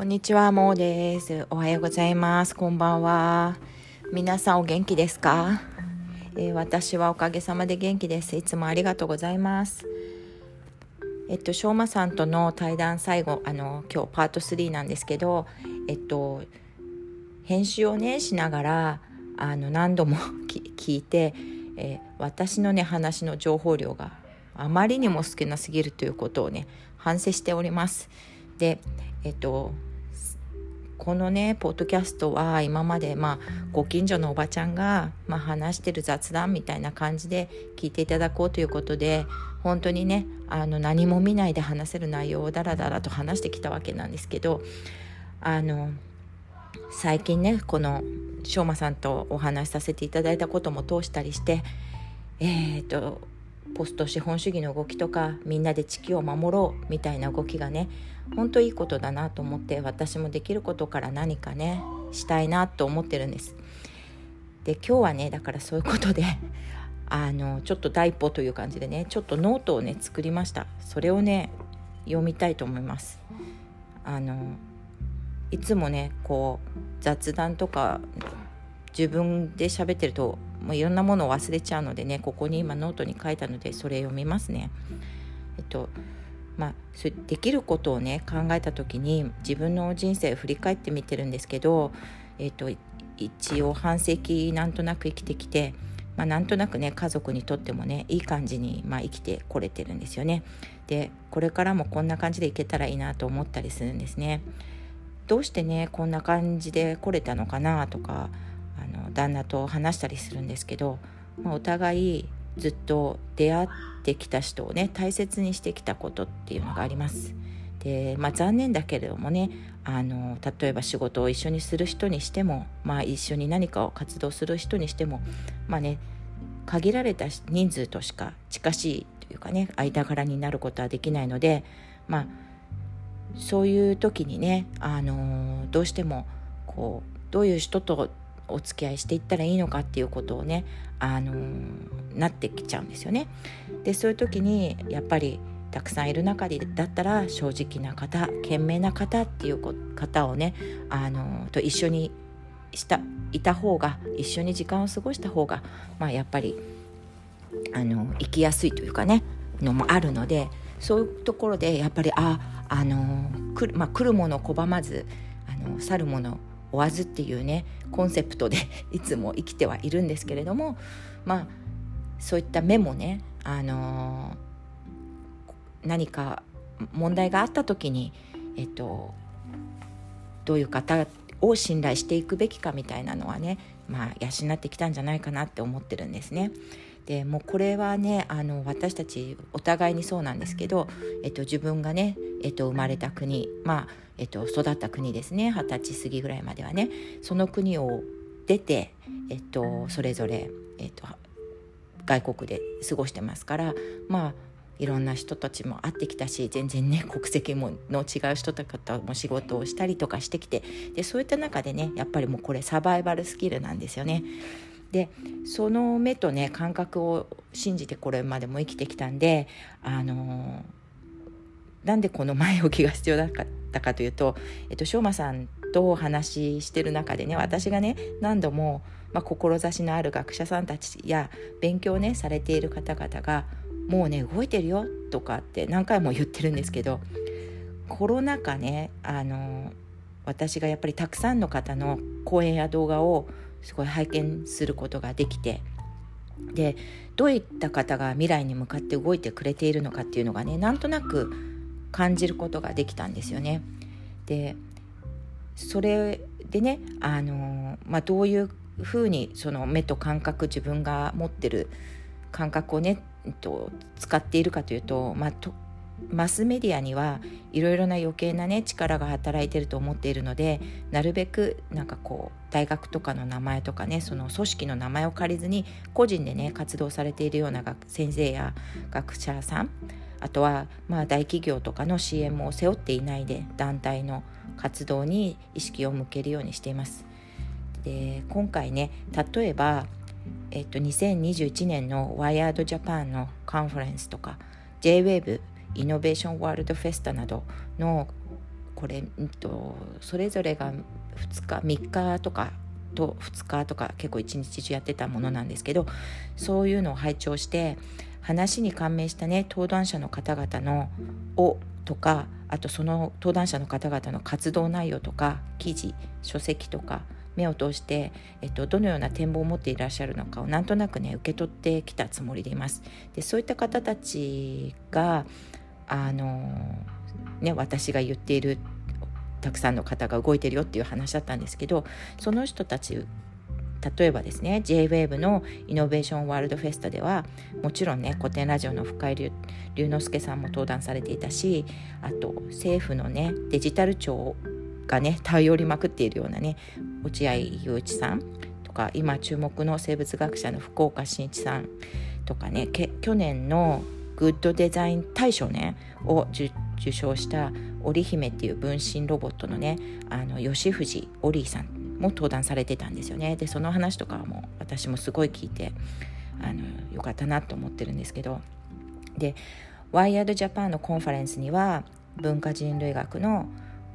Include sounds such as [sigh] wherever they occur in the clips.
こんにちは、もうです。おはようございます。こんばんは。皆さんお元気ですか、えー、私はおかげさまで元気です。いつもありがとうございます。えっと、しょうまさんとの対談最後、あの、今日パート3なんですけど、えっと、編集をね、しながら、あの、何度も [laughs] 聞いて、えー、私のね、話の情報量があまりにも少なすぎるということをね、反省しております。で、えっと、このねポッドキャストは今まで、まあ、ご近所のおばちゃんが、まあ、話してる雑談みたいな感じで聞いていただこうということで本当にねあの何も見ないで話せる内容をダラダラと話してきたわけなんですけどあの最近ねこのしょうまさんとお話しさせていただいたことも通したりしてえっ、とポスト資本主義の動きとかみんなで地球を守ろうみたいな動きがね本当いいことだなと思って私もできることから何かねしたいなと思ってるんです。で今日はねだからそういうことで [laughs] あのちょっと第一歩という感じでねちょっとノートをね作りましたそれをね読みたいと思います。あのいつもねこう雑談とか自分で喋ってるともういろんなものを忘れちゃうのでねここに今ノートに書いたのでそれ読みますね。えっとまあ、できることをね考えた時に自分の人生を振り返ってみてるんですけど、えっと、一応半世紀なんとなく生きてきて、まあ、なんとなくね家族にとってもねいい感じに、まあ、生きてこれてるんですよね。でこれからもこんな感じでいけたらいいなと思ったりするんですね。どうしてねこんな感じで来れたのかなとかの旦那と話したりするんですけど、まあ、お互いずっと出会ってきた人をね大切にしてきたことっていうのがあります。でまあ、残念だけれどもねあの例えば仕事を一緒にする人にしても、まあ、一緒に何かを活動する人にしても、まあね、限られた人数としか近しいというかね間柄になることはできないので、まあ、そういう時にねあのどうしてもこうどういう人とお付き合いしていったらいいのかっていうことをね、あのー、なってきちゃうんですよね。でそういう時にやっぱりたくさんいる中でだったら正直な方賢明な方っていう方をね、あのー、と一緒にしたいた方が一緒に時間を過ごした方が、まあ、やっぱりあの生きやすいというかねのもあるのでそういうところでやっぱりああの来る,、まあ、来るもの拒まずあの去るもの追わずっていうねコンセプトで [laughs] いつも生きてはいるんですけれどもまあそういった目もね、あのー、何か問題があった時に、えっと、どういう方を信頼していくべきかみたいなのはね、まあ、養ってきたんじゃないかなって思ってるんですね。でもうこれはねあの私たちお互いにそうなんですけど、えっと、自分がね、えっと、生まれた国まあ、えっと、育った国ですね二十歳過ぎぐらいまではねその国を出て、えっと、それぞれ、えっと、外国で過ごしてますからまあいろんな人たちも会ってきたし全然ね国籍もの違う人とかとも仕事をしたりとかしてきてでそういった中でねやっぱりもうこれサバイバルスキルなんですよね。でその目とね感覚を信じてこれまでも生きてきたんであのなんでこの前置きが必要だったかというと、えっと、しょうまさんとお話ししてる中でね私がね何度も、まあ、志のある学者さんたちや勉強ねされている方々がもうね動いてるよとかって何回も言ってるんですけどコロナ禍ねあの私がやっぱりたくさんの方の講演や動画をすごい拝見することができてでどういった方が未来に向かって動いてくれているのかっていうのがねなんとなく感じることができたんですよね。でそれでねあの、まあ、どういうふうにその目と感覚自分が持ってる感覚をねと使っているかというと、まあ、とマスメディアにはいろいろな余計なね力が働いてると思っているのでなるべくなんかこう大学とかの名前とかねその組織の名前を借りずに個人でね活動されているような先生や学者さんあとはまあ大企業とかの CM を背負っていないで団体の活動に意識を向けるようにしています。で今回ね例えば、えっと、2021年の Wired Japan のカンファレンスとか JWAVE イノベーションワールドフェスタなどのこれ、うんと、それぞれが2日3日とかと2日とか結構一日中やってたものなんですけどそういうのを拝聴して話に感銘したね登壇者の方々の「を」とかあとその登壇者の方々の活動内容とか記事書籍とか目を通して、えっと、どのような展望を持っていらっしゃるのかをなんとなくね受け取ってきたつもりでいます。でそういった方たちがあのね私が言っているたくさんの方が動いてるよっていう話だったんですけどその人たち例えばですね JWAVE のイノベーションワールドフェスタではもちろんね古典ラジオの深井龍之介さんも登壇されていたしあと政府のねデジタル庁がね頼りまくっているようなね落合雄一さんとか今注目の生物学者の福岡伸一さんとかね去年のグッドデザイン大賞ねを受賞した織姫っていう分身ロボットのねあの吉藤オリーさんも登壇されてたんですよね。でその話とかも私もすごい聞いてあのよかったなと思ってるんですけど。でワイヤードジャパンのコンファレンスには文化人類学の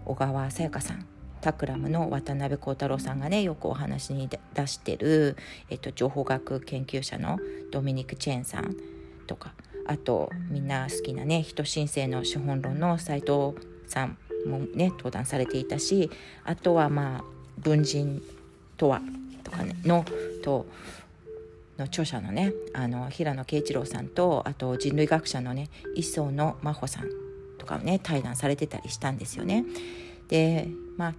小川さやかさんタクラムの渡辺幸太郎さんがねよくお話に出してる、えっと、情報学研究者のドミニク・チェーンさんとかあとみんな好きなね人申請の資本論の斎藤さんもね登壇されていたしあとはまあ文人とはとかねのとの著者のねあの平野啓一郎さんとあと人類学者のね磯野真帆さんとかをね対談されてたりしたんですよね。でまあ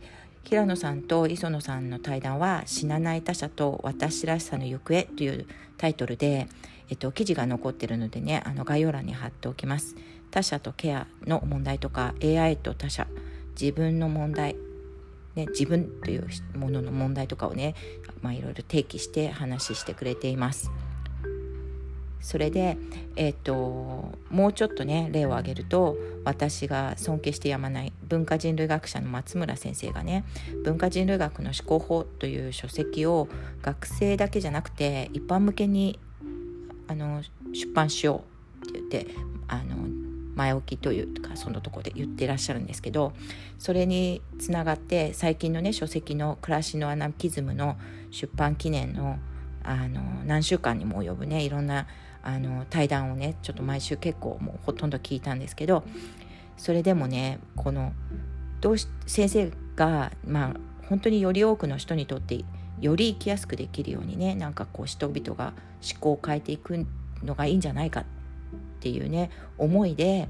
平野さんと磯野さんの対談は「死なない他者と私らしさの行方」というタイトルで、えっと、記事が残ってるのでねあの概要欄に貼っておきます。他者とケアの問題とか AI と他者自分の問題ね、自分というものの問題とかをね、まあ、いろいろ提起して話してくれています。それで、えーと、もうちょっとね例を挙げると私が尊敬してやまない文化人類学者の松村先生がね「文化人類学の思考法」という書籍を学生だけじゃなくて一般向けにあの出版しようって言ってあの前置きというかそのとこで言ってらっしゃるんですけどそれにつながって最近のね書籍の「暮らしのアナキズム」の出版記念のあの何週間にも及ぶねいろんなあの対談をねちょっと毎週結構もうほとんど聞いたんですけどそれでもねこのどうし先生がまあ本当により多くの人にとってより生きやすくできるようにねなんかこう人々が思考を変えていくのがいいんじゃないかってていうね思いで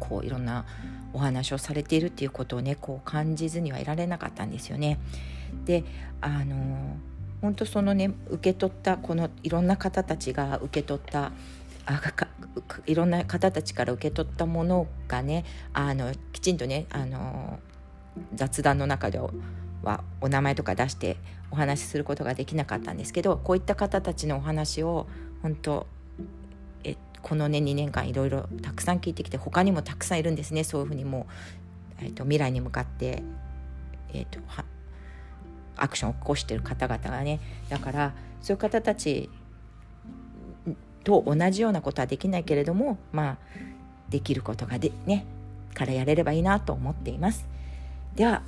こういろんなお話をされているっていうことをねこう感じずにはいられなかったんですよね。であの本当そのね受け取ったこのいろんな方たちが受け取ったあいろんな方たちから受け取ったものがねあのきちんとねあの雑談の中ではお名前とか出してお話しすることができなかったんですけどこういった方たちのお話を本当このね2年間いろいろたくさん聞いてきて他にもたくさんいるんですねそういうふうにもう、えーと、未来に向かって、えーと、アクションを起こしてる方々がねだからそういう方たちと同じようなことはできないけれどもまあできることがでねからやれればいいなと思っています。では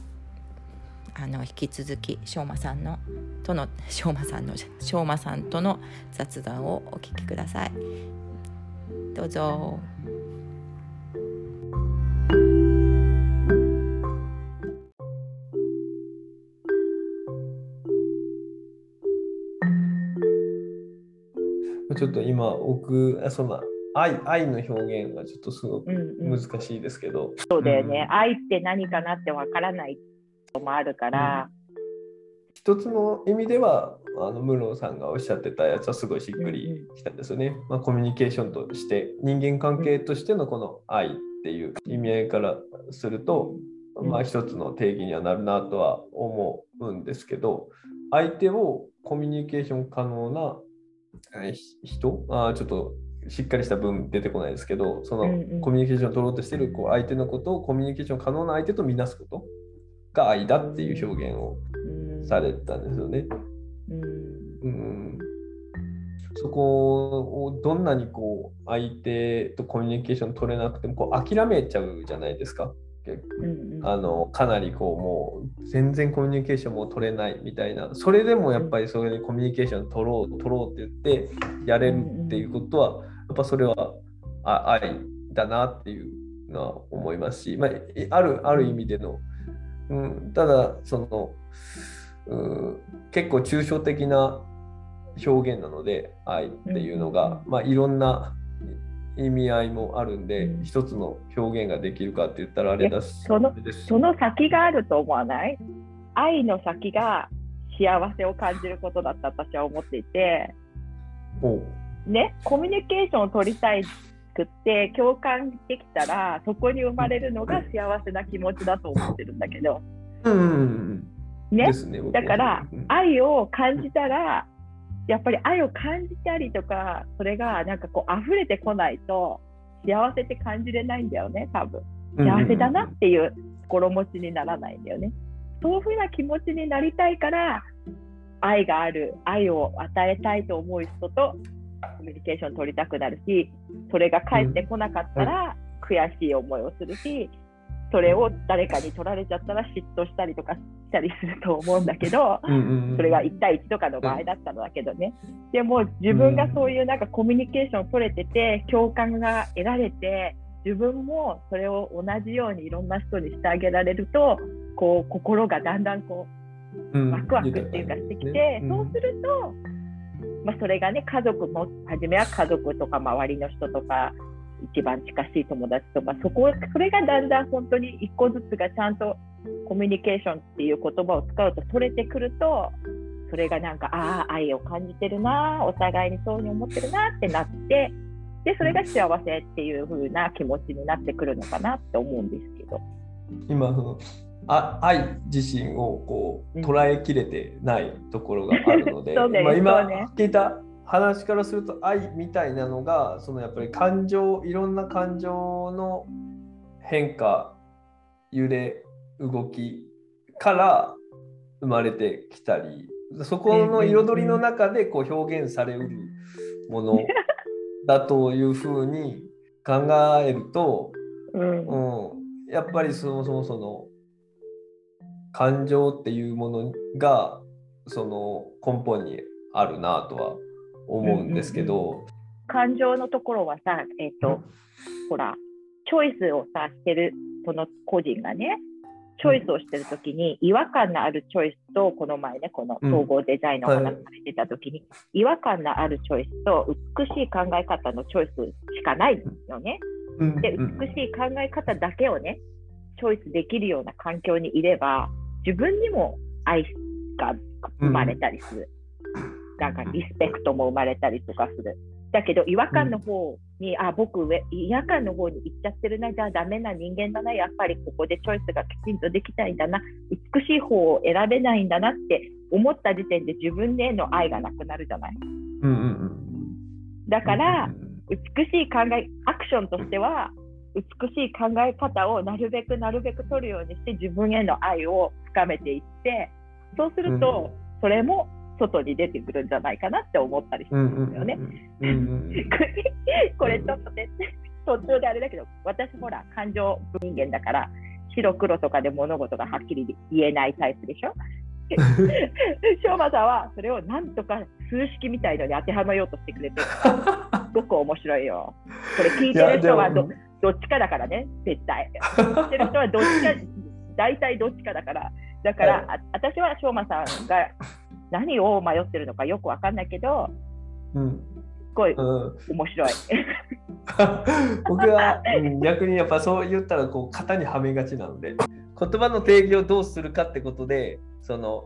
あの引き続きしょうまさんのとのしょうまさんのしょうまさんとの雑談をお聞きください。どうぞ。ちょっと今奥その愛愛の表現がちょっとすごく難しいですけど、うんうん、そうだよね、うん、愛って何かなってわからないこともあるから、一つの意味ではあのムロンさんがおっしゃってたやつはすごいしっくりきたんですよね。まあ、コミュニケーションとして人間関係としてのこの愛っていう意味合いからすると、まあ、一つの定義にはなるなとは思うんですけど相手をコミュニケーション可能な人？あちょっとしっかりした文出てこないですけどそのコミュニケーションを取ろうとしてるこう相手のことをコミュニケーション可能な相手とみなすことが愛だっていう表現をされたんですよね。うん、そこをどんなにこう相手とコミュニケーション取れなくてもこう諦めちゃうじゃないですか。うんうん。あのかなりこうもう全然コミュニケーションも取れないみたいな。それでもやっぱりそれでコミュニケーション取ろう取ろうって言ってやれるっていうことはやっぱそれはあ愛だなっていうのは思いますし、まあ、いあるある意味での、うん、ただその、うん、結構抽象的な表現なので愛っていうのが、まあ、いろんな意味合いもあるんで、うん。一つの表現ができるかって言ったらあれだしそのその先があると思わない？愛の先が幸せを感じることだった私は思っていて、ね、コミュニケーションを取りたいくって共感できたらそこに生まれるのが幸せな気持ちだと思ってるんだけど、うんね？ねだからうん。愛を感じたらやっぱり愛を感じたりとかそれがなんかこう溢れてこないと幸せって感じれないんだよね多分。幸せだなっていう心持ちにならないんだよね。そういうふうな気持ちになりたいから愛がある愛を与えたいと思う人とコミュニケーション取りたくなるしそれが返ってこなかったら悔しい思いをするしそれを誰かに取られちゃったら嫉妬したりとかしたりすると思うんだけどうんうんうん。それが1対1とかの場合だったのだけどね、でも自分がそういうなんかコミュニケーション取れてて共感が得られて自分もそれを同じようにいろんな人にしてあげられるとこう心がだんだんこうんうワクワクっていうかしてきて、ね。そうすると、まあ、それがね家族も初めは家族とか周りの人とか一番近しい友達とかそこそれがだんだん本当に一個ずつがちゃんとコミュニケーションっていう言葉を使うと取れてくるとそれがなんかああ愛を感じてるなお互いにそうに思ってるなってなってでそれが幸せっていう風な気持ちになってくるのかなって思うんですけど。今そのあ愛自身をこううん捉えきれてないところがあるので、[laughs] そうねまあ、今ね聞いた話からすると愛みたいなのがそのやっぱり感情いろんな感情の変化揺れ動きから生まれてきたりそこの彩りの中でこう表現されうるものだというふうに考えると、うん。うん、やっぱりそもそもその感情っていうものがその根本にあるなとは思うんですけど、感情のところはさ、えっ、と、ほら、チョイスをさ、してる、その個人がね、チョイスをしてるときに、違和感のあるチョイスと、この前ね、この総合デザインのお話されてたときに、違和感のあるチョイスと、美しい考え方のチョイスしかないのね。うん。で、うん美しい考え方だけをね、チョイスできるような環境にいれば、自分にも愛が生まれたりする。なんかリスペクトも生まれたりとかする。だけど違和感の方に、あ、僕上、違和感の方に行っちゃってるな、じゃあダメな人間だな、やっぱりここでチョイスがきちんとできないんだな、美しい方を選べないんだなって思った時点で自分への愛がなくなるじゃない？うんうんうんだから、うん美しい考え、アクションとしては、美しい考え方をなるべくなるべく取るようにして自分への愛を深めていって、そうすると、それも外に出てくるんじゃないかなって思ったりすうるんですよね。これちょっとね、途中であれだけど、私ほら、感情人間だから、白黒とかで物事がはっきり言えないタイプでしょ翔馬さんはそれをなんとか数式みたいのに当てはめようとしてくれてるから、すごく面白いよ。これ聞いてる人はどどっちかだからね、絶対。聞いてる人はどっちか、大体どっちかだから。だから、はい私は翔馬さんが何を迷ってるのかよくわかんないけど、うん。すごいうん。面白い。[laughs] 僕は、うん逆にやっぱそう言ったらこう型にはめがちなので言葉の定義をどうするかってことでその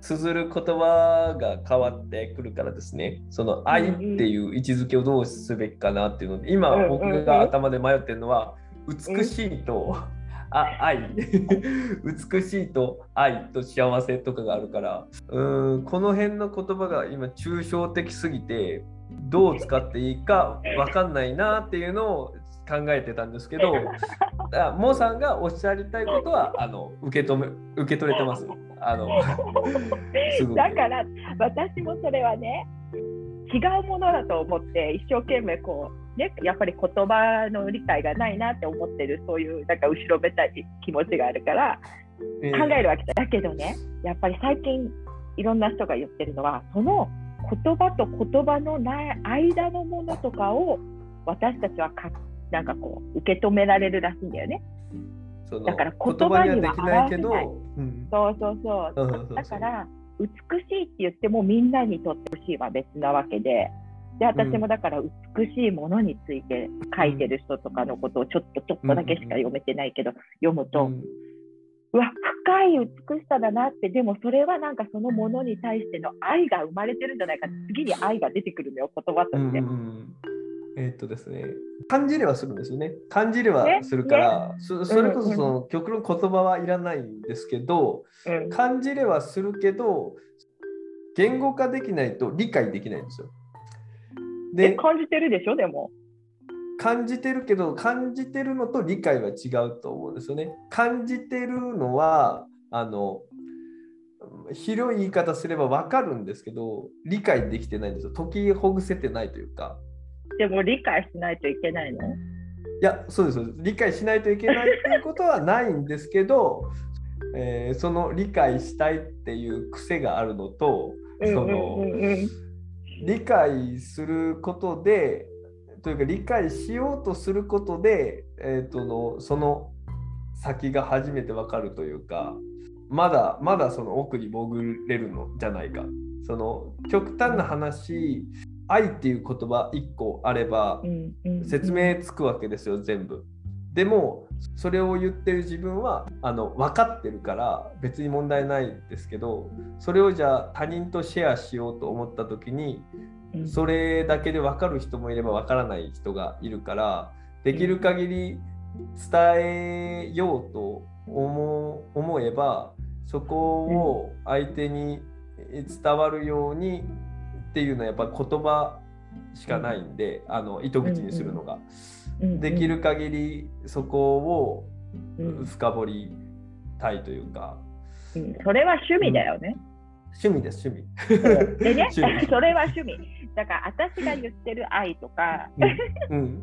綴る言葉が変わってくるからですね。その愛っていう位置づけをどうすべきかなっていうので今うん。僕が頭で迷ってるのは美しいとあ愛。[laughs] 美しいと愛と幸せとかがあるから。うんこの辺の言葉が今抽象的すぎてどう使っていいか分かんないなっていうのを考えてたんですけどモーさんがおっしゃりたいことはあの受け止め受け取れてます。あのだから私もそれはね違うものだと思って一生懸命こうね、やっぱり言葉の理解がないなって思ってるそういうなんか後ろめたい気持ちがあるからえ考えるわけだけどねやっぱり最近いろんな人が言ってるのはその言葉と言葉のない間のものとかを私たちはかなんかこう受け止められるらしいんだよね。だから言葉にはできないうんそうそうそうだから美しいって言ってもみんなにとって美しいは別なわけで。で私もだから美しいものについて書いてる人とかのことをちょっとちょっとだけしか読めてないけど読むと、うわ深い美しさだなってでもそれはなんかそのものに対しての愛が生まれてるんじゃないか次に愛が出てくるのよ言葉として、うんえーっとですね、感じれはするんですよね。感じれはするから、そそれこそその極論言葉はいらないんですけど、うん。感じれはするけど、言語化できないと理解できないんですよ。で、え感じてるでしょ？でも感じてるけど、感じてるのと理解は違うと思うんですよね。感じてるのは、あの、広い言い方すれば分かるんですけど、理解できてないんですよ。解きほぐせてないというか。でも理解しないといけないの？いや、そうですそうです。理解しないといけないっていうことはないんですけど、えーその理解したいっていう癖があるのと、そのうんうんうんうん理解することで、というか理解しようとすることで、えーとのその先が初めてわかるというか、まだまだその奥に潜れるのじゃないか。その極端な話、愛っていう言葉1個あれば、説明つくわけですよ全部。でもそれを言ってる自分はあの分かってるから別に問題ないですけどそれをじゃあ他人とシェアしようと思った時にうんそれだけで分かる人もいれば分からない人がいるからできる限り伝えようと思う思えばそこを相手に伝わるようにっていうのはやっぱ言葉しかないんで、あの糸口にするのが。うんできる限りそこをうん。深掘りたいというか、うん。それは趣味だよね。趣味です趣味。でね、[laughs] それは趣味。だから私が言ってる愛とか、うん。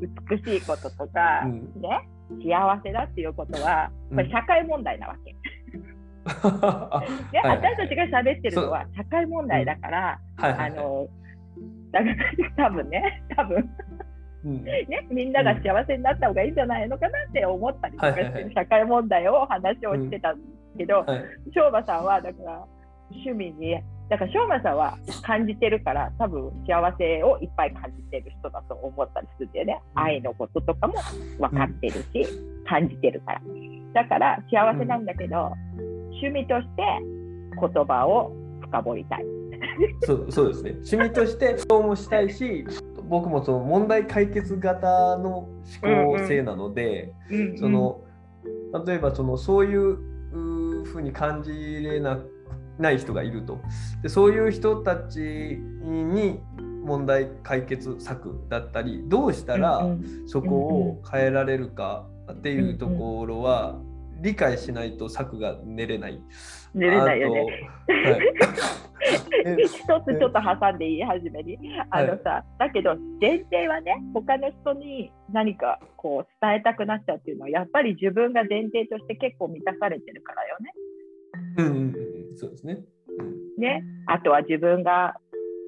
[laughs] 美しいこととか、うん。ね、幸せだっていうことは、これ社会問題なわけ。[laughs] 私たちが喋ってるのは社会問題だから、あの、だから多分ね、多分うん。ね、みんなが幸せになった方がいいんじゃないのかなって思ったりとかして、社会問題を話をしてたんですけど、はい。しょうまさんはだから趣味にだからしょうまさんは感じてるから多分幸せをいっぱい感じてる人だと思ったりするんだよね、うん。愛のこととかも分かってるし、感じてるから。だから幸せなんだけど、趣味として言葉を深掘りたい。そうそうですね。趣味としてそうもしたいし僕もその問題解決型の思考性なので、その例えばそのそういうふうに感じれなない人がいると。でそういう人たちに問題解決策だったりどうしたらうんそこを変えられるかっていうところは理解しないと策が練れない。寝れないよね。[laughs] 一つちょっと挟んでいい初めにあのさ、だけど前提はね他の人に何かこう伝えたくなっちゃうっていうのはやっぱり自分が前提として結構満たされてるからよね。うんうんうん、そうですね。うんねあとは自分が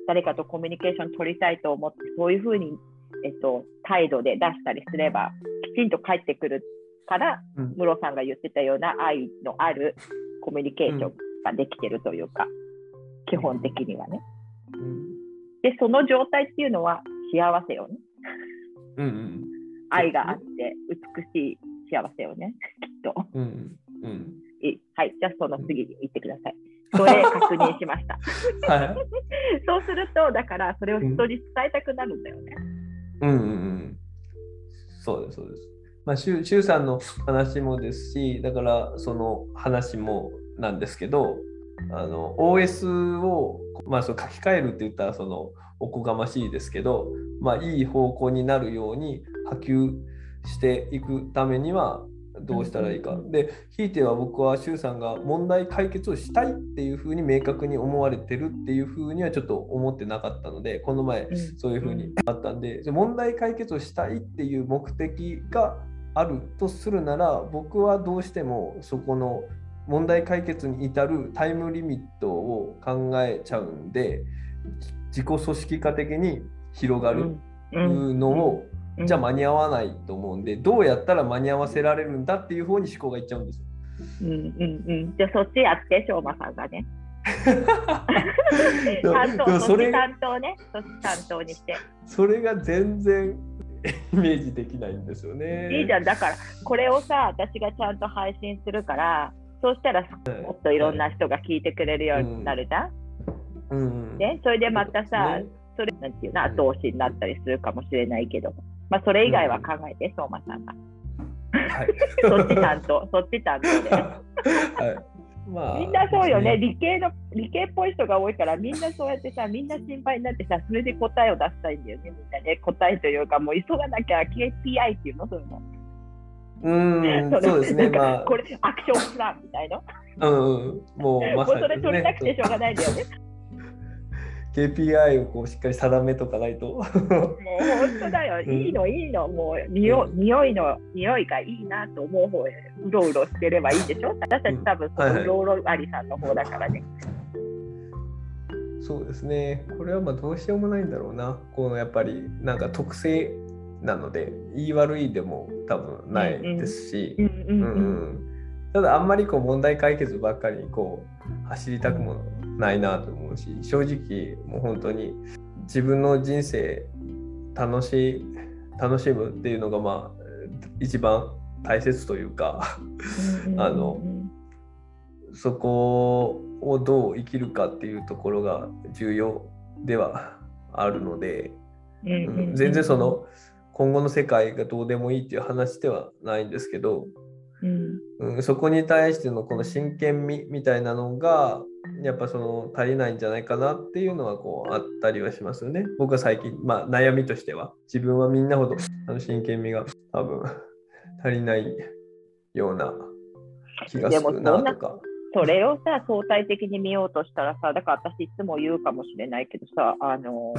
誰かとコミュニケーション取りたいと思ってそういうふうに、えっと、態度で出したりすればきちんと返ってくるからうんムロさんが言ってたような愛のあるコミュニケーションができてるというか、基本的にはね。うんでその状態っていうのは幸せよね。うんうん愛があって美しい幸せよね、きっと。うんうんいはい、じゃあその次に行ってください。それ確認しました。[laughs] はい。そうすると、だからそれを人に伝えたくなるんだよね。うんうんうん。そうです、そうです。まあ、しゅうしゅうさんの話もですし、だからその話もなんですけど、あの OS を、まあ、その書き換えるって言ったらそのおこがましいですけど、まあ、いい方向になるように波及していくためにはどうしたらいいか。で、ひいては僕は周さんが問題解決をしたいっていうふうに明確に思われてるっていうふうにはちょっと思ってなかったので、この前そういうふうにあったんで、問題解決をしたいっていう目的があるとするなら、僕はどうしてもそこの問題解決に至るタイムリミットを考えちゃうんで、自己組織化的に広がるのを、じゃあ間に合わないと思うんで、どうやったら間に合わせられるんだっていう方に思考がいっちゃうんですよ。うんうんうん。じゃあそっちやって、しょうまさんがね。[laughs] 担当、担当ね。担当にして。それが全然 [laughs] イメージできないんですよね。いいじゃん。だから、これをさ、私がちゃんと配信するから、そうしたらもっといろんな人が聞いてくれるようになるじゃん。うん、ね、それでまたさ、ねそれなんていうの後押しになったりするかもしれないけど、まあ、それ以外は考えて、相馬さんが。はい、[laughs] そっち担当、そっち担当で。[laughs] はいまあみんなそうよね、理系の、理系っぽい人が多いから、みんなそうやってさ、[laughs] みんな心配になってさ、それで答えを出したいんだよね、みんなね。答えというか、もう急がなきゃ KPI っていうの、そういうの。うん、れそうですね。まこれ、アクションプランみたいな。あ、うんうん、もうまもうそれ取りたくてしょうがないんだよね。KPI をこうしっかり定めとかないと。もう本当だよ、うんいいの、いいの、もう匂い、匂いの、匂いがいいなと思う方へ、うろうろしてればいいでしょ私たち多分、そのうろうろありさんの方だからね。そうですね。これはまあどうしようもないんだろうな。このやっぱりなんか特性なので、言い悪いでも多分ないですし。うんうんうんうん。うんただあんまりこう問題解決ばっかりにこう走りたくもないなと思うし正直もう本当に自分の人生楽しい楽しむっていうのがまあ一番大切というか [laughs] あのそこをどう生きるかっていうところが重要ではあるので、うん全然その今後の世界がどうでもいいっていう話ではないんですけど、うん。うん、そこに対してのこの真剣味みたいなのがやっぱその足りないんじゃないかなっていうのはこうあったりはしますよね。僕は最近、まあ、悩みとしては。自分はみんなほどあの真剣味が多分足りないような気がするなとか。それをさ、相対的に見ようとしたらさ、だから私いつも言うかもしれないけどさ、あの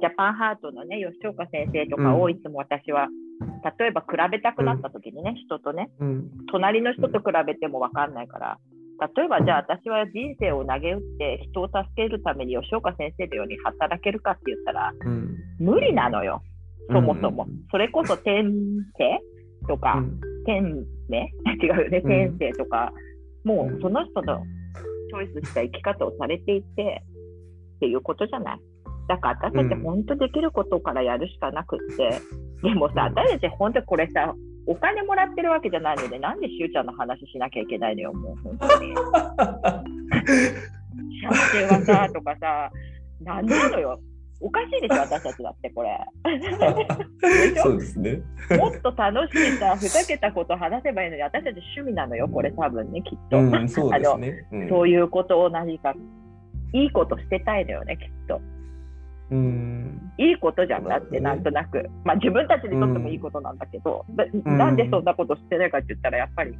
ジャパンハートのね、吉岡先生とかをうん。いつも私は、例えば比べたくなった時にね、人とね、うん。隣の人と比べても分かんないから、例えばじゃあ私は人生を投げ打って人を助けるために吉岡先生のように働けるかって言ったらうん。無理なのよ、そもそも。うん。それこそ天性とか、うん。天命？[laughs] 違うよね、うん。天性とか、もうん。うその人のチョイスした生き方をされていてっていうことじゃない？だから私たちうん。本当できることからやるしかなくって、でもさ、うん私たち本当これさ、お金もらってるわけじゃないので、なんでしゅうちゃんの話しなきゃいけないのよ、もう本当に。幸せはさ、とかさ、なんなのよ。おかしいでしょ、私たちだってこれ。[laughs] そうですね。もっと楽しいさ、ふざけたこと話せばいいのに、私たち趣味なのよ、これ多分ね、きっと。うん、そうですね。うんそういうことを何か、いいことしてたいのよね、きっと。うんいいことじゃんだって、なんとなく。まあ自分たちにとってもいいことなんだけど、だんなんでそんなことしてないかって言ったら、やっぱり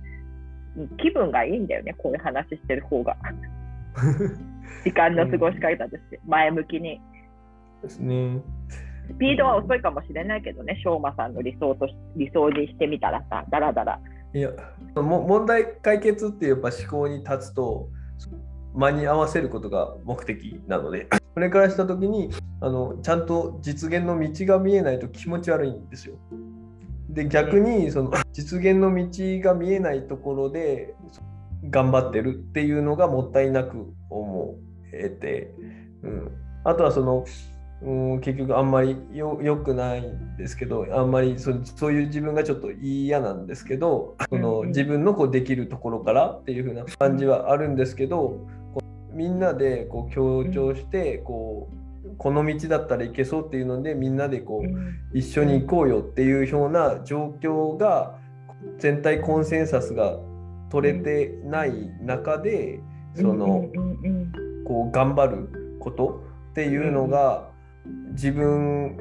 うん気分がいいんだよね、こういう話してる方が。[laughs] 時間の過ごし方として、前向きに。ですね。スピードは遅いかもしれないけどね、しょうまさんの理想とし理想にしてみたらさ、だらだら。いやも問題解決っていうやっぱ思考に立つと間に合わせることが目的なのでこれからした時にあのちゃんと実現の道が見えないと気持ち悪いんですよ。で逆にその実現の道が見えないところで頑張ってるっていうのがもったいなく思えて、うん、あとはそのうん、結局あんまりよよくないんですけどあんまりそそういう自分がちょっと嫌なんですけどそうんのうん。自分のこうできるところからっていう風な感じはあるんですけどみんなでこう協調してこうこの道だったらいけそうっていうのでみんなでこう一緒に行こうよっていうような状況が全体コンセンサスが取れてない中でそのこう頑張ることっていうのが自分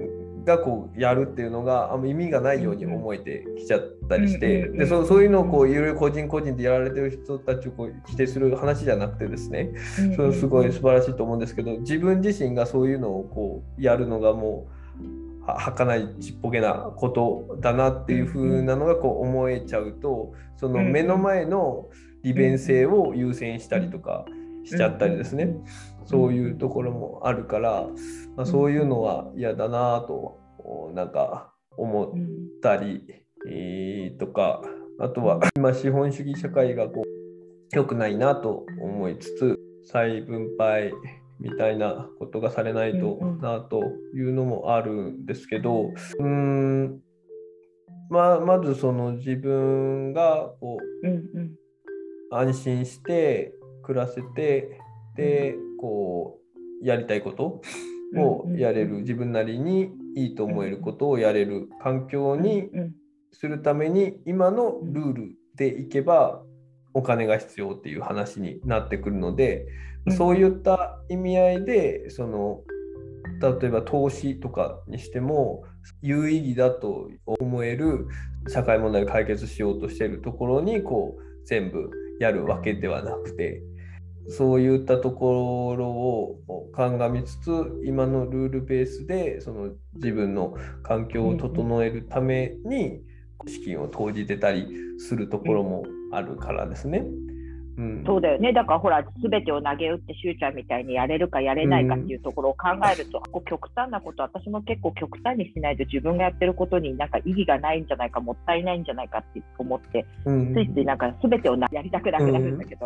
がこうやるっていうのがあんま意味がないように思えてきちゃったりして、でそそういうのをこういろいろ個人個人でやられてる人たちをこう否定する話じゃなくてですね、それすごい素晴らしいと思うんですけど自分自身がそういうのをこうやるのがもうは儚いちっぽけなことだなっていう風なのがこう思えちゃうとその目の前の利便性を優先したりとかしちゃったりですね。そういうところもあるから、まあ、そういうのは嫌だなとなんか思ったり、えーとかあとは今資本主義社会がこう良くないなと思いつつ再分配みたいなことがされないとなというのもあるんですけどうーんまあ、まずその自分がこううんうん。安心して暮らせてでこうやりたいことをやれる自分なりにいいと思えることをやれる環境にうんするために今のルールでいけばお金が必要っていう話になってくるのでうん。そういった意味合いでその例えば投資とかにしても有意義だと思える社会問題を解決しようとしているところにこう全部やるわけではなくてそういったところを鑑みつつ今のルールベースでその自分の環境を整えるために資金を投じてたりするところもあるからですね。うん、そうだよね。だからほら、すべてを投げ打って、しゅうちゃんみたいにやれるかやれないかっていうところを考えると、こう極端なこと、私も結構極端にしないと自分がやってることになんか意義がないんじゃないか、もったいないんじゃないかって思って、うん。ついついなんかすべてをなやりたくなくなるんだけど、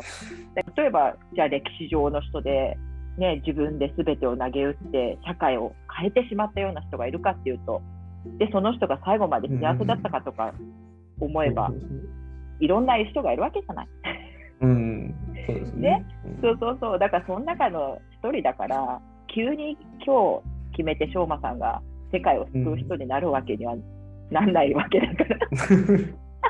例えば、じゃあ歴史上の人で、ね、自分ですべてを投げ打って、社会を変えてしまったような人がいるかっていうと、で、その人が最後まで幸せだったかとか思えば、いろんな人がいるわけじゃない。うん、そうですね。そうそうそう、だからその中の一人だから、急に今日決めて、しょうまさんが世界を救う人になるわけにはなんないわけだから。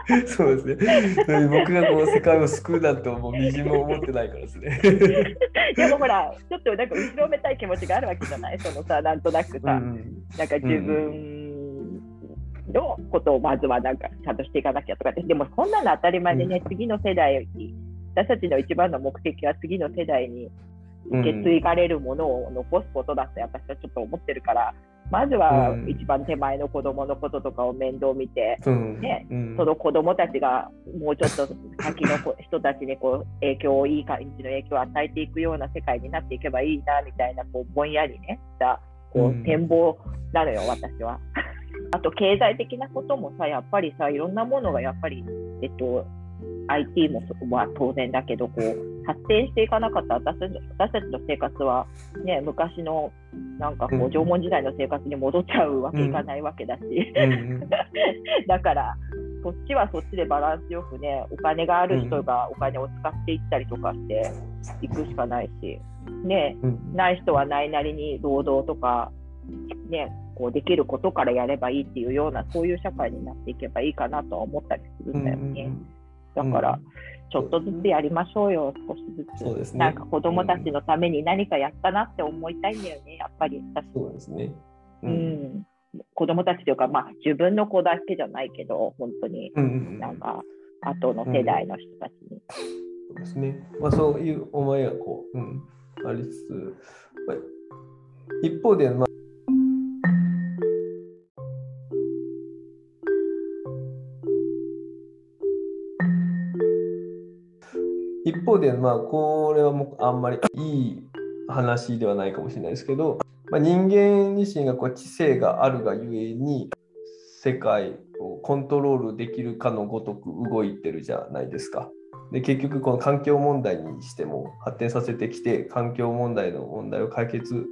[laughs] そうですね。僕がこう世界を救うなんてもうみじも思ってないからですね。[laughs] でもほら、ちょっとなんか後ろめたい気持ちがあるわけじゃない？そのさ、なんとなくさ、うんなんか自分のことをまずはなんかちゃんとしていかなきゃとかって、でもそんなの当たり前でね、次の世代に、私たちの一番の目的は次の世代に受け継がれるものを残すことだって私はちょっと思ってるから、まずはうん。一番手前の子供のこととかを面倒見て、う。んねうん。その子供たちがもうちょっと先の子人たちにこう影響をいい感じの影響を与えていくような世界になっていけばいいなみたいなこうぼんやりねしたこううん。展望なのよ、私は。[laughs] あと経済的なこともさやっぱりさいろんなものがやっぱり、えっと、IT もそこは当然だけどこう発展していかなかった私たち私たちの生活は、ね、昔のなんかこうんう縄文時代の生活に戻っちゃうわけいかないわけだし。うん [laughs] だから、そっちはそっちでバランスよくね、お金がある人がお金を使っていったりとかしていくしかないし、ね、うんない人はないなりに労働とか、ね、こうできることからやればいいっていうような、そういう社会になっていけばいいかなとは思ったりするんだよね。だから、ちょっとずつやりましょうよ、少しずつ。そうですねなんか子供たちのために何かやったなって思いたいんだよね、やっぱり。私そうですね。う。ん、子供たちというか、まあ、自分の子だけじゃないけど、本当にうんなんか、後の世代の人たちに。そうですね。まあそういう思いがこう、うん、ありつつ、まあ一方で、まあ、一方で、まあ、これはもうあんまりいい話ではないかもしれないですけど、まあ、人間自身がこう知性があるがゆえに世界をコントロールできるかのごとく動いてるじゃないですか。で結局この環境問題にしても発展させてきて環境問題の問題を解決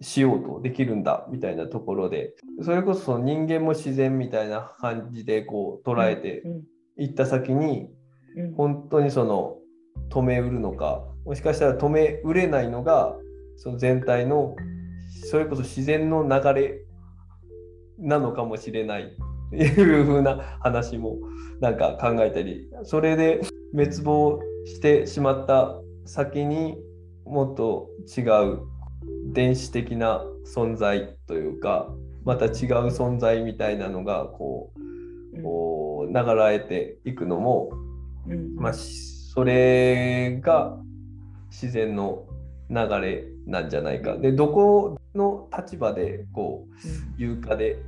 しようとできるんだみたいなところでそれこそ人間も自然みたいな感じでこう捉えてうんいった先にうん。本当にその止めうるのかもしかしたら止めうれないのがその全体のそれこそ自然の流れなのかもしれない。っていう風な話もなんか考えたりそれで滅亡してしまった先にもっと違う電子的な存在というかまた違う存在みたいなのがこうこう流らえていくのも、まあ、それが自然の流れなんじゃないか。でどこの立場でこう有価で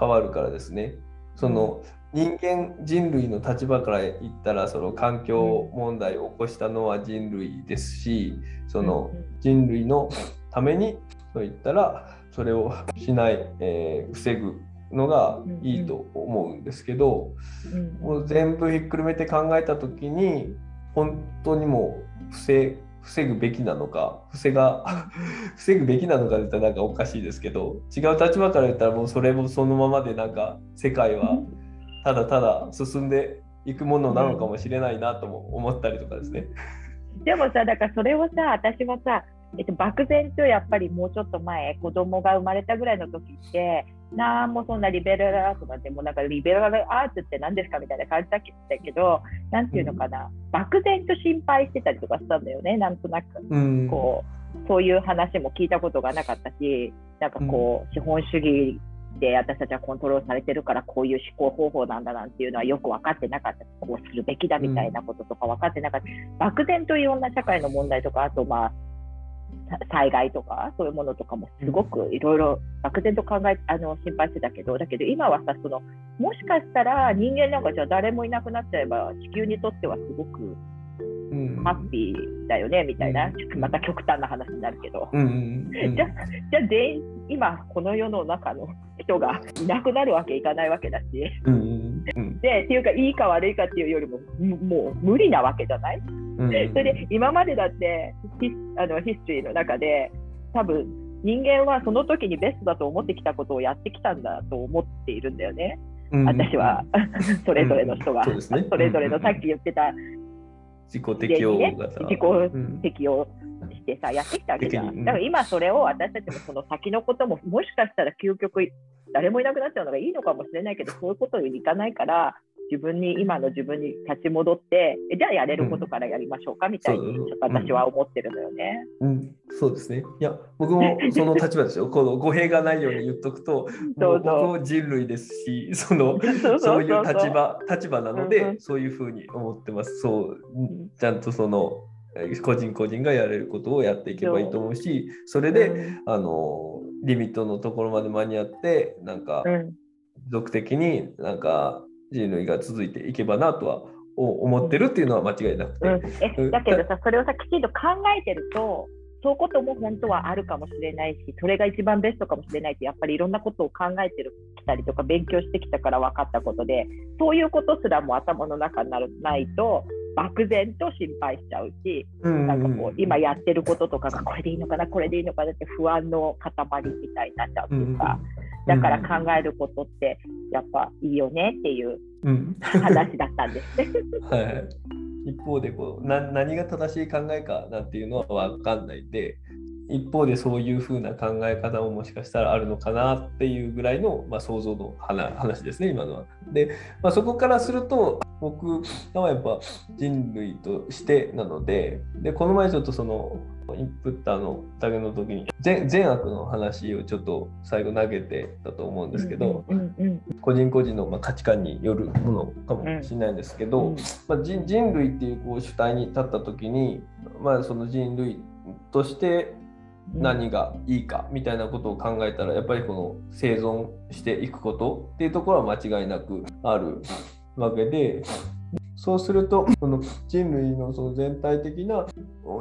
変わるからですね。その人間人類の立場から言ったらその環境問題を起こしたのは人類ですしその人類のためにと言ったらそれをしない、えー、防ぐのがいいと思うんですけど、もう全部ひっくるめて考えた時に本当にもう防防ぐべきなのか防が [laughs] 防ぐべきなのかって言ったらなんかおかしいですけど違う立場から言ったらもうそれもそのままでなんか世界はただただ進んでいくものなのかもしれないなとも思ったりとかですね。でもさだからそれをさ私もさえっと、漠然とやっぱりもうちょっと前子供が生まれたぐらいの時ってなんもそんなリベラルアートなんてもうなんかリベラルアートって何ですか？みたいな感じだけどなんていうのかな、漠然と心配してたりとかしたんだよねなんとなく、うん、こうそういう話も聞いたことがなかったしなんかこう、資本主義で私たちはコントロールされてるからこういう思考方法なんだなんていうのはよく分かってなかった。こうするべきだみたいなこととか分かってなかった、漠然といろんな社会の問題とかあとまあ災害とかそういうものとかもすごくいろいろ漠然と考えあの心配してたけどだけど今はさそのもしかしたら人間なんかじゃ誰もいなくなっちゃえば地球にとってはすごくハッピーだよねみたいな、また極端な話になるけど、じゃじゃあ全員今この世の中の人がいなくなるわけいかないわけだし、でっていうかいいか悪いかっていうよりももう無理なわけじゃない、それで今までだってヒあのヒストリーの中で多分人間はその時にベストだと思ってきたことをやってきたんだと思っているんだよね。私は。[laughs] それぞれの人が、それぞれのさっき言ってた自己適応型、自己適応してさ、やってきたわけじゃん。だから今それを私たちもその先のことももしかしたら究極誰もいなくなっちゃうのがいいのかもしれないけどそういうことにいかないから自分に今の自分に立ち戻ってじゃあやれることからやりましょうかみたいに、私は思ってるのよね、うん。そうですね。いや僕もその立場ですよ。この語弊がないように言っとくとそう僕も人類ですし [laughs] そのそういう立場立場なので、うんうん、そういうふうに思ってます。そうちゃんとその個人個人がやれることをやっていけばいいと思うしそれで、うん、あのリミットのところまで間に合ってなんか、持続的になんか人類が続いていけばなとは思ってるっていうのは間違いなくて。うん、だけどさそれをさきちんと考えてるとそういうことも本当はあるかもしれないしそれが一番ベストかもしれないってやっぱりいろんなことを考えてるきたりとか勉強してきたから分かったことでそういうことすらも頭の中になるないと漠然と心配しちゃうし、なんかこう今やってることとかがこれでいいのかなこれでいいのかなって不安の塊みたいになっちゃうっていうか、だから考えることってやっぱいいよねっていう話だったんです。ね。[laughs] はい。一方でこうな何が正しい考えかなんていうのは分かんないで一方でそういうふうな考え方ももしかしたらあるのかなっていうぐらいの、まあ、想像の話ですね今のは。で、まあ、そこからすると僕はやっぱ人類としてなのででこの前ちょっとそのインプッターのタグの時に善悪の話をちょっと最後投げてたと思うんですけど、個人個人のま価値観によるものかもしれないんですけど、まあ、人類っていうこう主体に立った時に、まあ、その人類として何がいいかみたいなことを考えたらやっぱりこの生存していくことっていうところは間違いなくあるわけでそうするとこの人類のその全体的な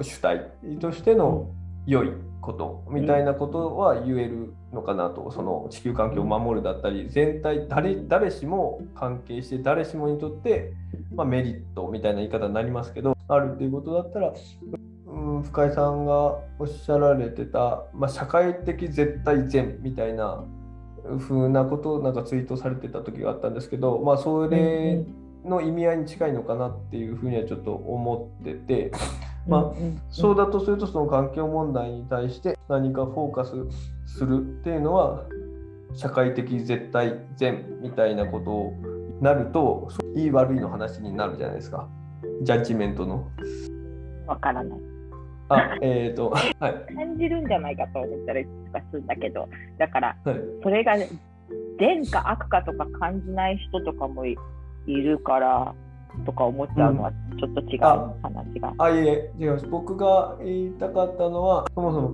主体としての良いことみたいなことは言えるのかなとその地球環境を守るだったり全体誰誰しも関係して誰しもにとって、まあ、メリットみたいな言い方になりますけどあるっていうことだったら、うん、深井さんがおっしゃられてた、まあ、社会的絶対善みたいな風なことをなんかツイートされてた時があったんですけど、まあ、それの意味合いに近いのかなっていうふうにはちょっと思ってて、まあ、そうだとするとその環境問題に対して何かフォーカスするっていうのは社会的絶対善みたいなことになるといい悪いの話になるじゃないですかジャッジメントの。わからない。あ、えっ、ー、と、はい。感じるんじゃないかと思ったらがするんだけどだからはいそれが善か悪かとか感じない人とかもいいるからとか思っちゃうのはちょっと違う、あ話が。あいえ違います僕が言いたかったのはそもそも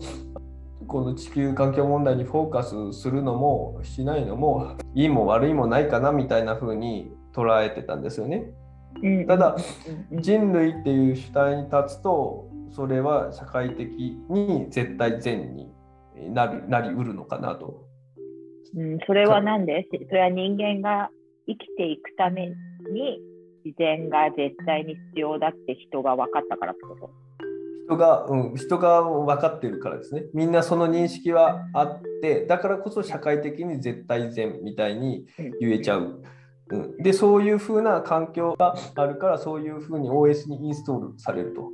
この地球環境問題にフォーカスするのもしないのもいいも悪いもないかなみたいな風に捉えてたんですよね。うんただうんうん人類っていう主体に立つとそれは社会的に絶対善になるなりうるのかなと。うん、それはなんで？それは人間が生きていくために自然が絶対に必要だって人が分かったからってこと？人が、うん、人が分かってるからですね。みんなその認識はあって、だからこそ社会的に絶対善みたいに言えちゃう。うん、で、そういう風な環境があるから、そういう風に OS にインストールされると。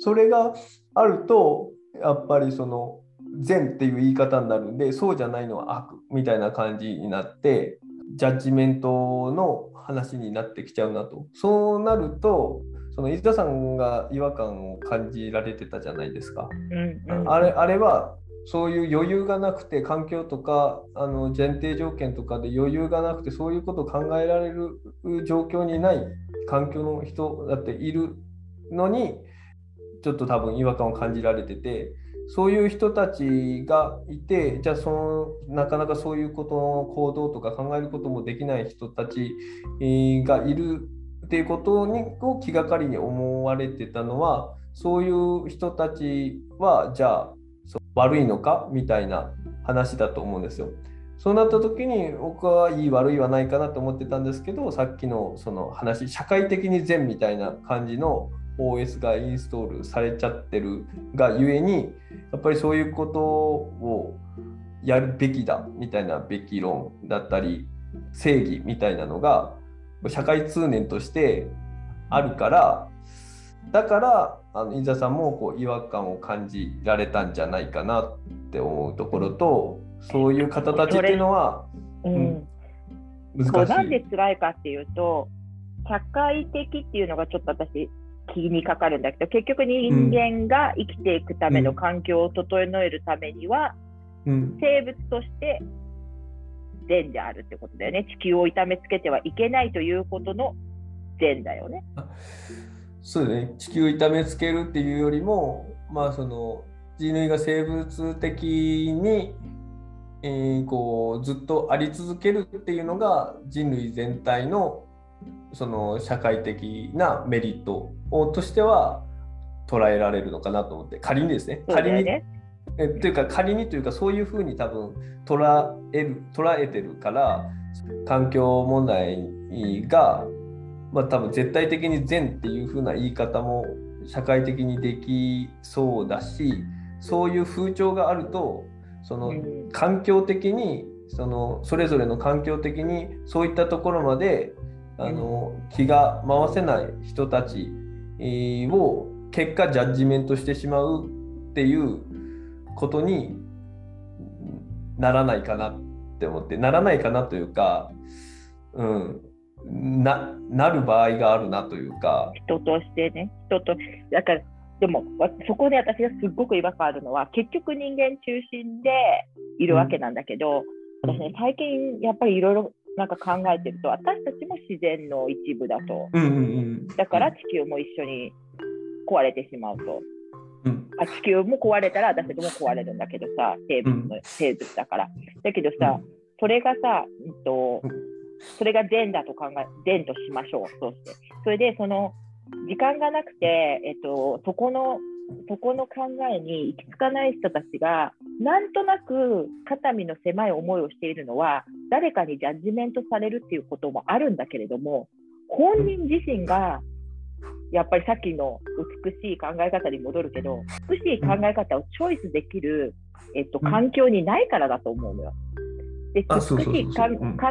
それがあると、やっぱりその善っていう言い方になるんで、そうじゃないのは悪みたいな感じになって、ジャッジメントの話になってきちゃうなと。そうなると、その伊田さんが違和感を感じられてたじゃないですか。うんうんあれあれはそういう余裕がなくて環境とかあの前提条件とかで余裕がなくてそういうことを考えられる状況にない環境の人だっているのにちょっと多分違和感を感じられててそういう人たちがいてじゃあそのなかなかそういうことの行動とか考えることもできない人たちがいるっていうことにを気がかりに思われてたのはそういう人たちはじゃあそう悪いのかみたいな話だと思うんですよ。そうなった時に僕はいい悪いはないかなと思ってたんですけどさっきのその話社会的に善みたいな感じの OS がインストールされちゃってるがゆえにやっぱりそういうことをやるべきだみたいなべき論だったり正義みたいなのが社会通念としてあるからだからあの伊沢さんもこう違和感を感じられたんじゃないかなって思うところとそういう方たちっていうのはうん難しい。なんで辛いかっていうと社会的っていうのがちょっと私気にかかるんだけど結局人間が生きていくための環境を整えるためには、うん。生物として善であるってことだよね。地球を痛めつけてはいけないということの善だよね。そうだね。地球を痛めつけるっていうよりもまあその人類が生物的に、えーこうずっとあり続けるっていうのが人類全体のその社会的なメリットをとしては捉えられるのかなと思って仮にですね。仮にえというか仮にというかそういうふうに多分捉える捉えてるから環境問題が、まあ、多分絶対的に善っていうふうな言い方も社会的にできそうだしそういう風潮があるとそのうん。環境的にそのそれぞれの環境的にそういったところまであの気が回せない人たちえーを結果ジャッジメントしてしまうっていうことにならないかなって思ってならないかなというか、うん、ななる場合があるなというか、人としてね人とだからでもわそこで私がすっごく違和感あるのは結局人間中心でいるわけなんだけど、私ね最近やっぱりいろいろなんか考えてると私たちも自然の一部だと。うんうんうん、だから地球も一緒に壊れてしまうと。うん。あ地球も壊れたら私たちも壊れるんだけどさ生物の、生物だから。だけどさ、それがさ、うんとうん、それが善だと考え善としましょうそうして。それでその時間がなくて、えっと、そこのそこの考えに行き着かない人たちがなんとなく肩身の狭い思いをしているのは誰かにジャッジメントされるっていうこともあるんだけれども本人自身がやっぱりさっきの美しい考え方に戻るけど美しい考え方をチョイスできる、えっと、うん環境にないからだと思うのよ。で美しい考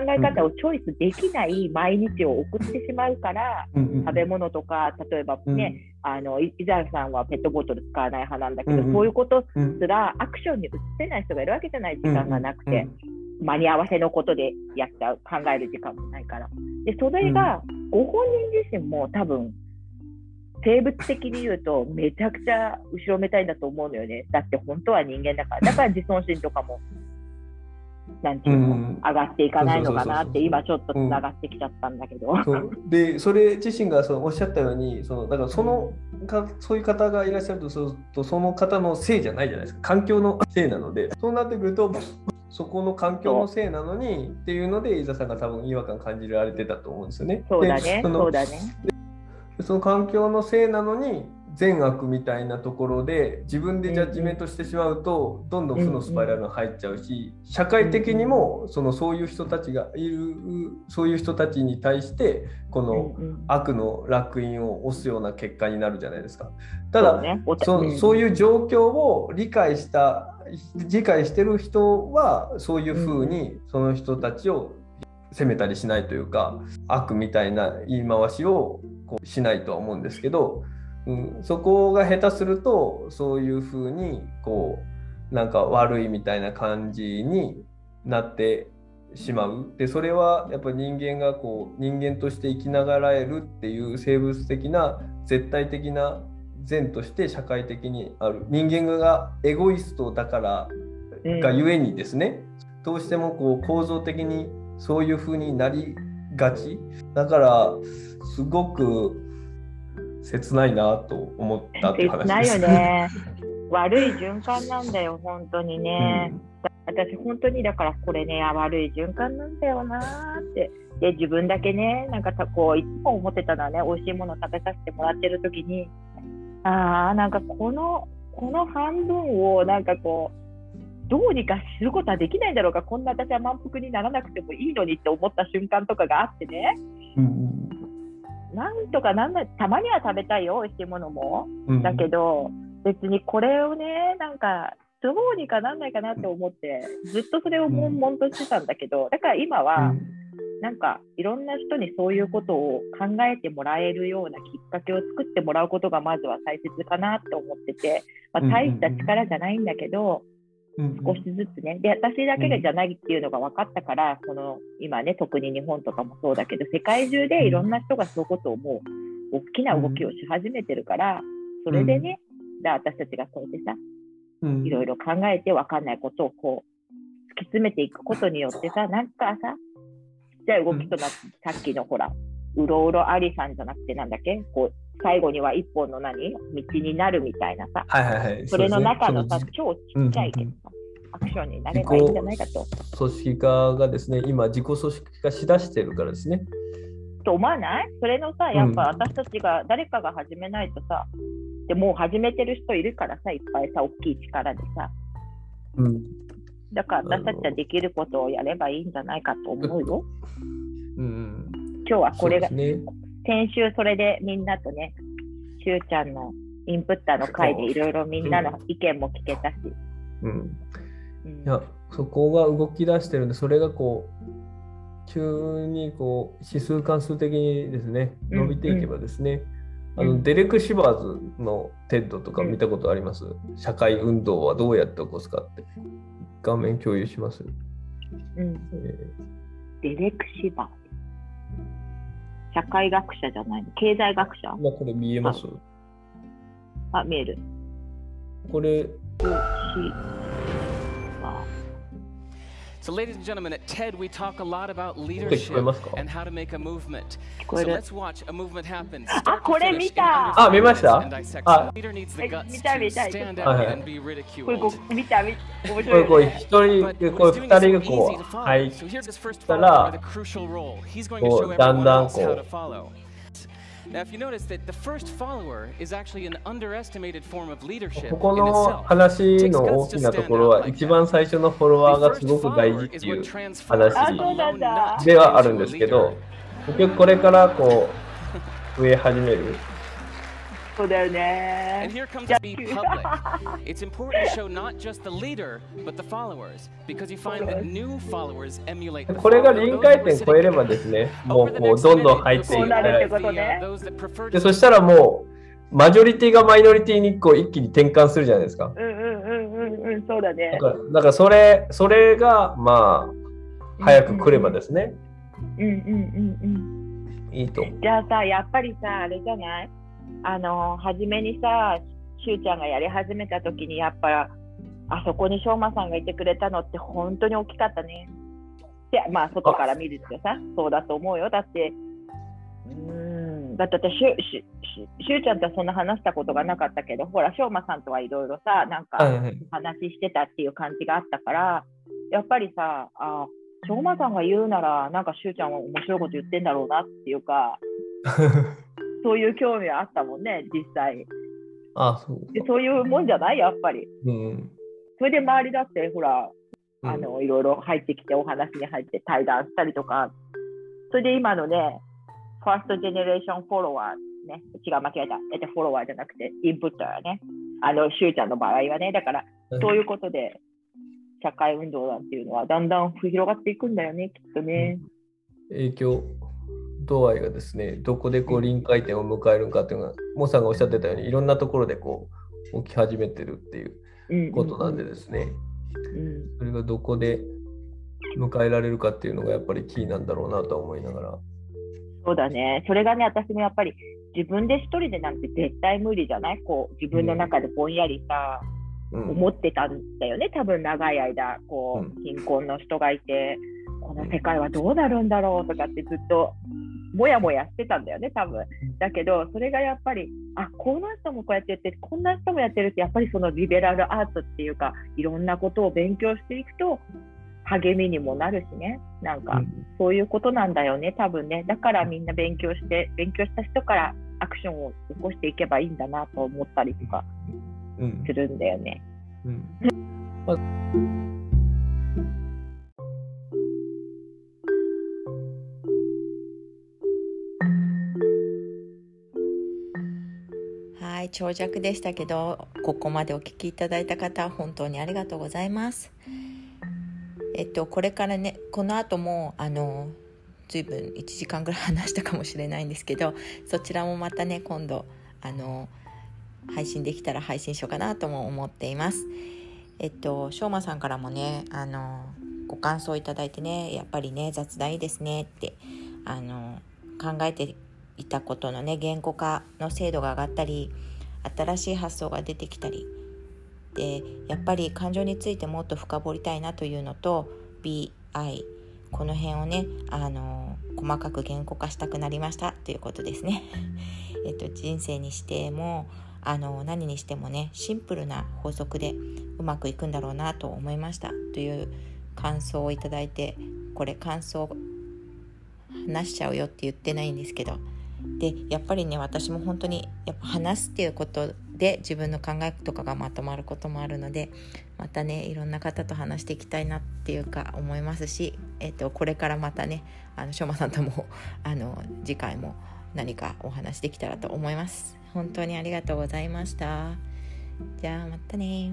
え方をチョイスできない毎日を送ってしまうからうん。うん食べ物とか例えばね、あのい伊沢さんはペットボトル使わない派なんだけど、うんうん。そういうことうん。すらアクションに移せない人がいるわけじゃない時間がなくて、うんうん間に合わせのことでやっちゃう考える時間もないから。でそれがご本人自身も多分生物的に言うとめちゃくちゃ後ろめたいんだと思うのよね。だって本当は人間だから。だから自尊心とかも、なんていうの、うん。上がっていかないのかなって今ちょっとつながってきちゃったんだけど。そう。でそれ自身がそのおっしゃったようにそのだからそのかそういう方がいらっしゃるとするとその方のせいじゃないじゃないですか。環境のせいなので。そうなってくると [laughs] そこの環境のせいなのにっていうので伊沢さんが多分違和感感じられてたと思うんですよね。そうだね、そうだね。その環境のせいなのに善悪みたいなところで自分でジャッジメントしてしまうとどんどん負のスパイラルに入っちゃうし社会的にもそのそういう人たちがいるそういう人たちに対してこの悪の烙印を押すような結果になるじゃないですか。ただそそういう状況を理解した理解してる人はそういうふうにその人たちを責めたりしないというか悪みたいな言い回しをこうしないとは思うんですけど、うん、そこが下手するとそういうふうにこうなんか悪いみたいな感じになってしまう。でそれはやっぱり人間がこう人間として生きながらえるっていう生物的な絶対的な善として社会的にある。人間がエゴイストだからがゆえにですね、どうしてもこう構造的にそういう風になりがち。だからすごく切ないなと思ったっていう話ないです。よね。[laughs] 悪い循環なんだよ、本当にね。私、本当にだからこれね、あ悪い循環なんだよなーって。で、自分だけね、なんかさこう、いつも思ってたのはね、美味しいもの食べさせてもらってる時に、ああ、なんかこの、この半分をなんかこう、どうにかすることはできないんだろうか、こんな私は満腹にならなくてもいいのにって思った瞬間とかがあってね、うんなんとかなんだ、たまには食べたいよ、美味しいものも。うん。だけど、別にこれをね、なんか、どうにかなんないかなって思って、ずっとそれを悶々としてたんだけど、だから今は、なんか、いろんな人にそういうことを考えてもらえるようなきっかけを作ってもらうことがまずは大切かなって思ってて、まあ、大した力じゃないんだけど、うん少しずつね、で、私だけがじゃないっていうのが分かったから、その、今ね、特に日本とかもそうだけど、世界中でいろんな人がそういうことをもう、大きな動きをし始めてるから、それでね、で私たちがこうやってさ、うん。いろいろ考えて分かんないことをこう、突き詰めていくことによってさ、なんかさ、ちっちゃい動きとなって、さっきのほら、うろうろありさんじゃなくてなんだっけ？こう、最後には一本の何？道になるみたいなさ、はいはいはい。それの中のさね、超ちっちゃいけどさ、アクションになればいいんじゃないかと。組織化がですね、今自己組織化しだしてるからですね。と思わない？それのさ、やっぱ私たちが、誰かが始めないとさ、でもう始めてる人いるからさ、いっぱいさ、大きい力でさ。うん。だから私たちはできることをやればいいんじゃないかと思うよ。うん。今日はこれが、そうですね。先週それでみんなとね、しゅうちゃんのインプッターの回でいろいろみんなの意見も聞けたし。うん。うんいや、そこが動き出してるんで、それがこう、急にこう、指数関数的にですね、うん伸びていけばですね、うんあの Derek Siversの TEDとか見たことあります、社会運動はどうやって起こすかって。画面共有します？うん、えデレクシバー。社会学者じゃないの。経済学者？ーまあ、これ見えます。あ、見える。これ、So, ladies and gentlemen, at TED, we talk a lot about leadership and how to make a movement. So, る。let's watch a movement happen. あ start to これ見たあ見ました and dissection. あ The leader needs the え guts 見た to 見た stand ちょ out っと and be これ ridiculed. こ見た見面これ白こうい、ね。一人こう二人が so こう.入っ So here's his first たら with a crucial role. He's going こ to う show だん everyone だん else how こ to う follow. Now, if you notice that the first follower is actually an underestimated form of leadership ここの itself. 話の大きなところは、一番最初のフォロワーがすごく大事っていう話ではあるんですけど、結局これからこう増え始める。そうだよね。これが臨界点超えればですね、もう,もうどんどん入っていく。でそしたらもう、マジョリティがマイノリティにこう一気に転換するじゃないですか。うんうんうんうん、そうだね。だから,そ,れそれが、まあ、早く来ればですね。うんうんうんうん。いいと。じゃあさ、やっぱりさ、あれじゃない？あの初めにさしゅうちゃんがやり始めた時にやっぱあそこにしょうまさんがいてくれたのって本当に大きかったね。でまあ外から見るとさそうだと思うよ。だってうん。だって私しゅしゅしゅうちゃんとはそんな話したことがなかったけどほらしょうまさんとはいろいろさなんか話してたっていう感じがあったからやっぱりさあしょうまさんが言うならなんかしゅうちゃんは面白いこと言ってんだろうなっていうか [laughs] そういう興味はあったもんね実際。あ、そう。か。でそういうもんじゃないやっぱり。うん。それで周りだってほらうん。あのいろいろ入ってきてお話に入って対談したりとか。それで今のねファーストジェネレーションフォロワーね違う間違えた。えっとフォロワーじゃなくてインプッターね。あのしゅうちゃんの場合はね。だからそういうことで社会運動なんていうのはだんだん広がっていくんだよねきっとね。影響度合いがですね、どこでこう臨界点を迎えるかっていうのが、モさんがおっしゃってたように、いろんなところでこう起き始めてるっていううんことなんでですね、うん。それがどこで迎えられるかっていうのがやっぱりキーなんだろうなとは思いながら。そうだね。それがね、私もやっぱり自分で一人でなんて絶対無理じゃない？こう自分の中でぼんやりさ、うん。思ってたんだよね。多分長い間、こうう、貧困の人がいて、この世界はどうなるんだろうとかってずっと、もやもやしてたんだよね、多分。だけど、それがやっぱり、あ、この人もこうやってやってる、こんな人もやってるって、やっぱりそのリベラルアートっていうか、いろんなことを勉強していくと、励みにもなるしね。なんか、そういうことなんだよね、多分ね。だからみんな勉強して、勉強した人からアクションを起こしていけばいいんだなと思ったりとかうんするんだよね。うんはい、長尺でしたけど、ここまでお聞きいただいた方、本当にありがとうございます。えっと、これからね、この後も、あの、ずいぶん1時間ぐらい話したかもしれないんですけど、そちらもまたね、今度、あの、配信できたら配信しようかなとも思っています。えっと、しょうまさんからもね、あの、ご感想いただいてね、やっぱりね、雑談いいですねって、あの、考えていたことのね言語化の精度が上がったり新しい発想が出てきたりでやっぱり感情についてもっと深掘りたいなというのと BI この辺をねあの細かく言語化したくなりましたということですね。[laughs] えっと、人生にしてもあの何にしてもねシンプルな法則でうまくいくんだろうなと思いましたという感想をいただいてこれ感想話しちゃうよって言ってないんですけどでやっぱりね私も本当にやっぱ話すっていうことで自分の考えとかがまとまることもあるのでまたねいろんな方と話していきたいなっていうか思いますし、えっとこれからまたねあのしょうまさんとも [laughs] あの次回も何かお話できたらと思います。本当にありがとうございました。じゃあまたね。